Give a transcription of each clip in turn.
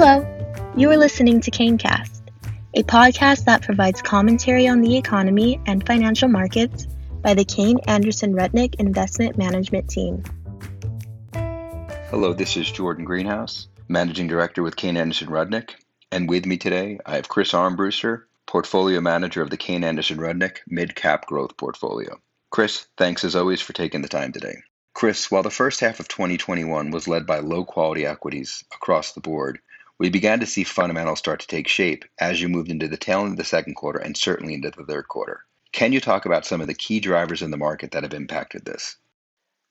Hello, you are listening to KayneCast, a podcast that provides commentary on the economy and financial markets by the Kayne Anderson Rudnick Investment Management Team. Hello, this is Jordan Greenhouse, Managing Director with Kayne Anderson Rudnick, and with me today I have Chris Armbruster, Portfolio Manager of the Kayne Anderson Rudnick Mid Cap Growth Portfolio. Chris, thanks as always for taking the time today. Chris, while the first half of 2021 was led by low quality equities across the board, we began to see fundamentals start to take shape as you moved into the tail end of the second quarter and certainly into the third quarter. Can you talk about some of the key drivers in the market that have impacted this?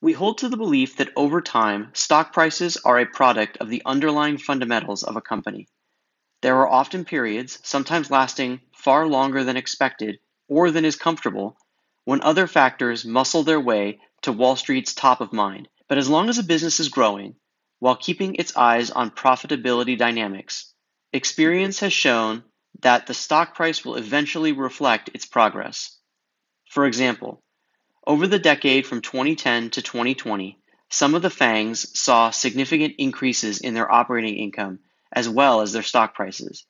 We hold to the belief that over time, stock prices are a product of the underlying fundamentals of a company. There are often periods, sometimes lasting far longer than expected or than is comfortable, when other factors muscle their way to Wall Street's top of mind. But as long as a business is growing, while keeping its eyes on profitability dynamics, experience has shown that the stock price will eventually reflect its progress. For example, over the decade from 2010 to 2020, some of the FANGs saw significant increases in their operating income as well as their stock prices.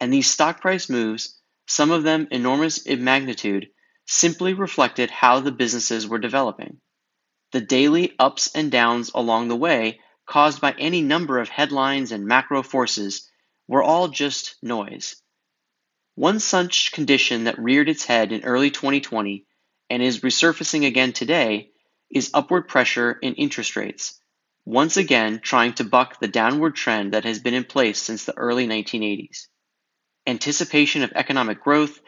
And these stock price moves, some of them enormous in magnitude, simply reflected how the businesses were developing. The daily ups and downs along the way, caused by any number of headlines and macro forces, were all just noise. One such condition that reared its head in early 2020 and is resurfacing again today is upward pressure in interest rates, once again trying to buck the downward trend that has been in place since the early 1980s. Anticipation of economic growth,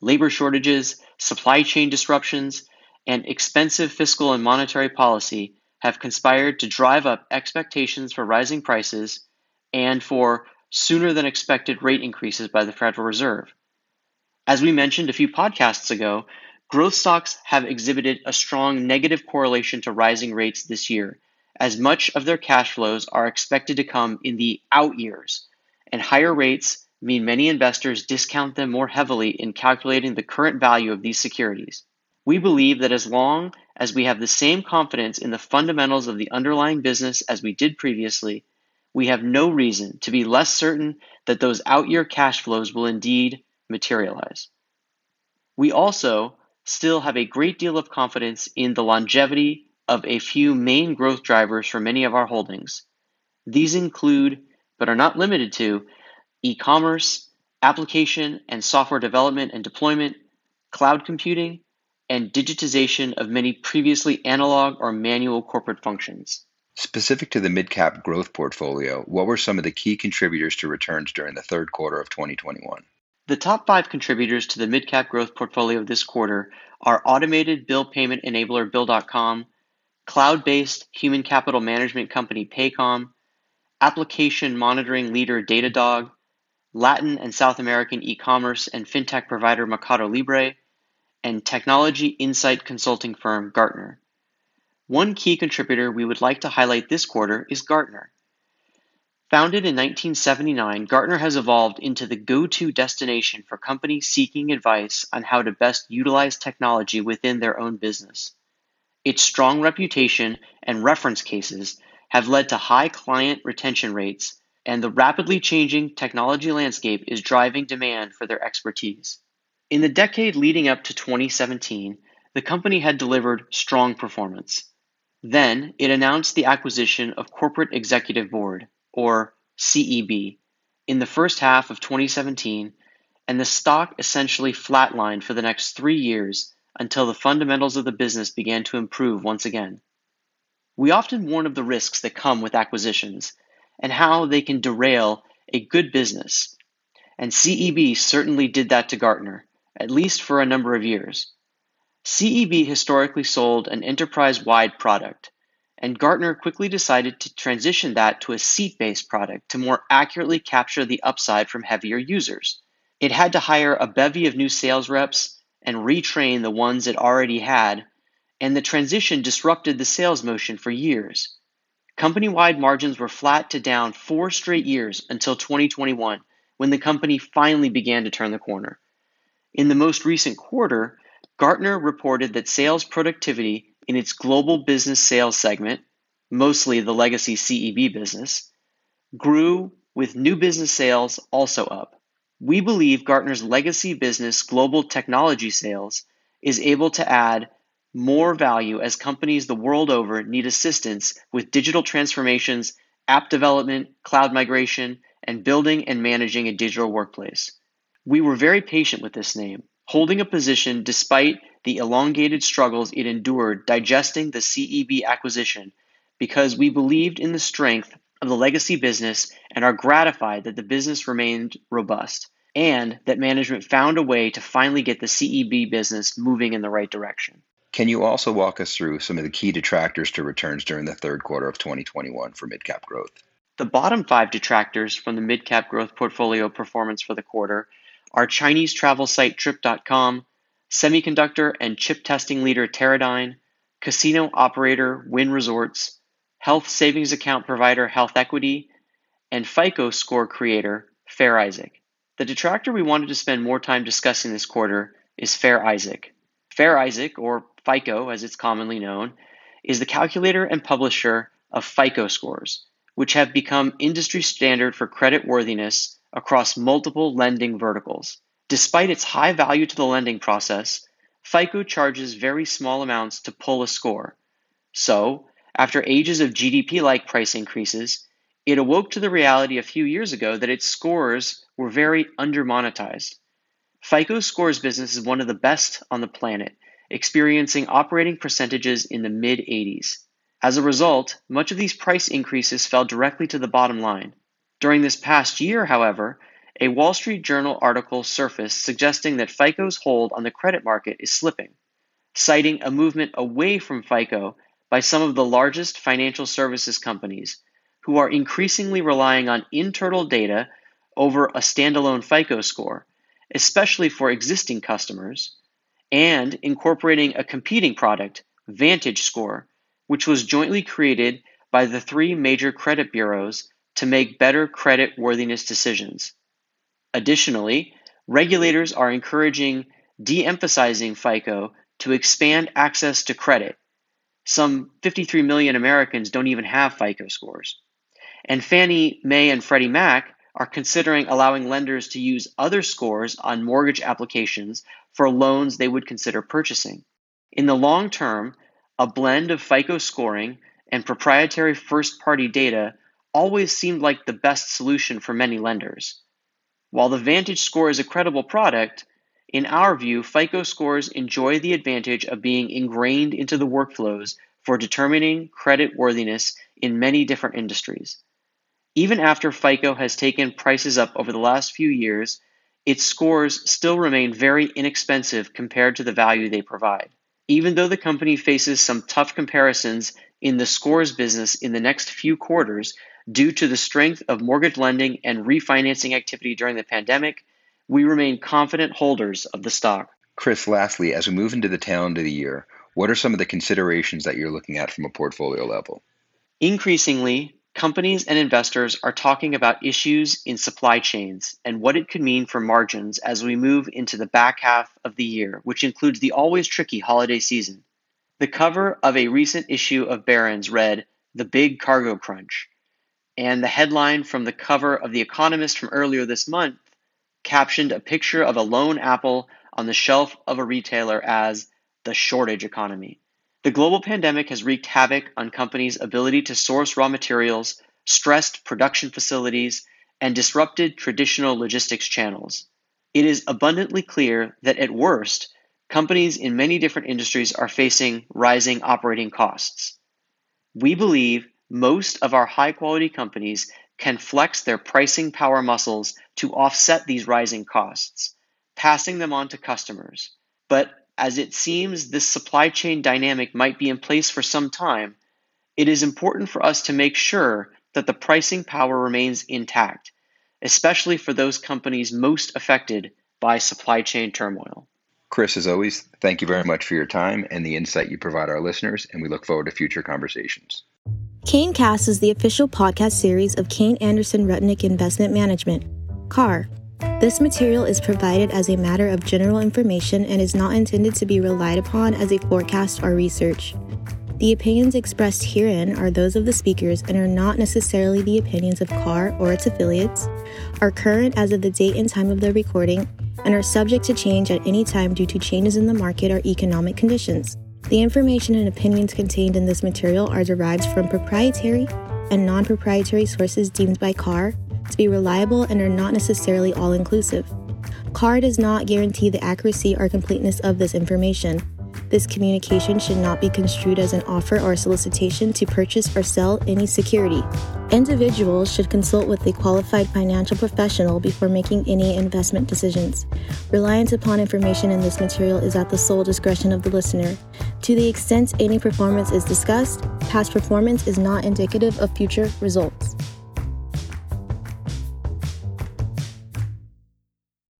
labor shortages, supply chain disruptions, and expensive fiscal and monetary policy have conspired to drive up expectations for rising prices and for sooner than expected rate increases by the Federal Reserve. As we mentioned a few podcasts ago, growth stocks have exhibited a strong negative correlation to rising rates this year, as much of their cash flows are expected to come in the out years, and higher rates mean many investors discount them more heavily in calculating the current value of these securities. We believe that as long as we have the same confidence in the fundamentals of the underlying business as we did previously, we have no reason to be less certain that those out year cash flows will indeed materialize. We also still have a great deal of confidence in the longevity of a few main growth drivers for many of our holdings. These include, but are not limited to, e commerce, application and software development and deployment, cloud computing, and digitization of many previously analog or manual corporate functions. Specific to the mid-cap growth portfolio, what were some of the key contributors to returns during the third quarter of 2021? The top five contributors to the mid-cap growth portfolio this quarter are automated bill payment enabler Bill.com, cloud-based human capital management company Paycom, application monitoring leader Datadog, Latin and South American e-commerce and fintech provider Mercado Libre, and technology insight consulting firm Gartner. One key contributor we would like to highlight this quarter is Gartner. Founded in 1979, Gartner has evolved into the go to destination for companies seeking advice on how to best utilize technology within their own business. Its strong reputation and reference cases have led to high client retention rates, and the rapidly changing technology landscape is driving demand for their expertise. In the decade leading up to 2017, the company had delivered strong performance. Then it announced the acquisition of Corporate Executive Board, or CEB, in the first half of 2017, and the stock essentially flatlined for the next three years until the fundamentals of the business began to improve once again. We often warn of the risks that come with acquisitions and how they can derail a good business. And CEB certainly did that to Gartner, at least for a number of years. CEB historically sold an enterprise wide product, and Gartner quickly decided to transition that to a seat based product to more accurately capture the upside from heavier users. It had to hire a bevy of new sales reps and retrain the ones it already had, and the transition disrupted the sales motion for years. Company wide margins were flat to down four straight years until 2021, when the company finally began to turn the corner. In the most recent quarter, Gartner reported that sales productivity in its global business sales segment, mostly the legacy CEB business, grew with new business sales also up. We believe Gartner's legacy business global technology sales is able to add more value as companies the world over need assistance with digital transformations, app development, cloud migration, and building and managing a digital workplace. We were very patient with this name, holding a position despite the elongated struggles it endured digesting the CEB acquisition because we believed in the strength of the legacy business and are gratified that the business remained robust and that management found a way to finally get the CEB business moving in the right direction. Can you also walk us through some of the key detractors to returns during the third quarter of 2021 for midcap growth? The bottom five detractors from the midcap growth portfolio performance for the quarter are Chinese travel site Trip.com, semiconductor and chip testing leader Teradyne, casino operator Wynn Resorts, health savings account provider HealthEquity, and FICO score creator Fair Isaac. The detractor we wanted to spend more time discussing this quarter is Fair Isaac. Fair Isaac, or FICO as it's commonly known, is the calculator and publisher of FICO scores, which have become industry standard for credit worthiness across multiple lending verticals. Despite its high value to the lending process, FICO charges very small amounts to pull a score. So, after ages of GDP like price increases, it awoke to the reality a few years ago that its scores were very undermonetized. FICO's scores business is one of the best on the planet, experiencing operating percentages in the mid 80s. As a result, much of these price increases fell directly to the bottom line. During this past year, however, a Wall Street Journal article surfaced suggesting that FICO's hold on the credit market is slipping, citing a movement away from FICO by some of the largest financial services companies who are increasingly relying on internal data over a standalone FICO score, especially for existing customers, and incorporating a competing product, VantageScore, which was jointly created by the three major credit bureaus to make better credit worthiness decisions. Additionally, regulators are encouraging de emphasizing FICO to expand access to credit some 53 million Americans don't even have FICO scores. And Fannie Mae and Freddie Mac are considering allowing lenders to use other scores on mortgage applications for loans they would consider purchasing. In the long term, a blend of FICO scoring and proprietary first party data always seemed like the best solution for many lenders. While the VantageScore is a credible product, in our view, FICO scores enjoy the advantage of being ingrained into the workflows for determining credit worthiness in many different industries. Even after FICO has taken prices up over the last few years, its scores still remain very inexpensive compared to the value they provide. Even though the company faces some tough comparisons in the scores business in the next few quarters due to the strength of mortgage lending and refinancing activity during the pandemic, we remain confident holders of the stock. Chris, lastly, as we move into the tail end of the year, what are some of the considerations that you're looking at from a portfolio level? Increasingly, companies and investors are talking about issues in supply chains and what it could mean for margins as we move into the back half of the year, which includes the always tricky holiday season. The cover of a recent issue of Barron's read, The Big Cargo Crunch, and the headline from the cover of The Economist from earlier this month captioned a picture of a lone apple on the shelf of a retailer as the shortage economy. The global pandemic has wreaked havoc on companies' ability to source raw materials, stressed production facilities, and disrupted traditional logistics channels. It is abundantly clear that at worst, companies in many different industries are facing rising operating costs. We believe most of our high quality companies can flex their pricing power muscles to offset these rising costs, passing them on to customers. But as it seems this supply chain dynamic might be in place for some time, it is important for us to make sure that the pricing power remains intact, especially for those companies most affected by supply chain turmoil. Chris, as always, thank you very much for your time and the insight you provide our listeners, and we look forward to future conversations. KayneCast is the official podcast series of Kayne Anderson Rudnick Investment Management, KAR. This material is provided as a matter of general information and is not intended to be relied upon as a forecast or research. The opinions expressed herein are those of the speakers and are not necessarily the opinions of KAR or its affiliates, are current as of the date and time of the recording, and are subject to change at any time due to changes in the market or economic conditions. The information and opinions contained in this material are derived from proprietary and non proprietary sources deemed by KAR to be reliable and are not necessarily all inclusive. KAR does not guarantee the accuracy or completeness of this information. This communication should not be construed as an offer or solicitation to purchase or sell any security. Individuals should consult with a qualified financial professional before making any investment decisions. Reliance upon information in this material is at the sole discretion of the listener. To the extent any performance is discussed, past performance is not indicative of future results.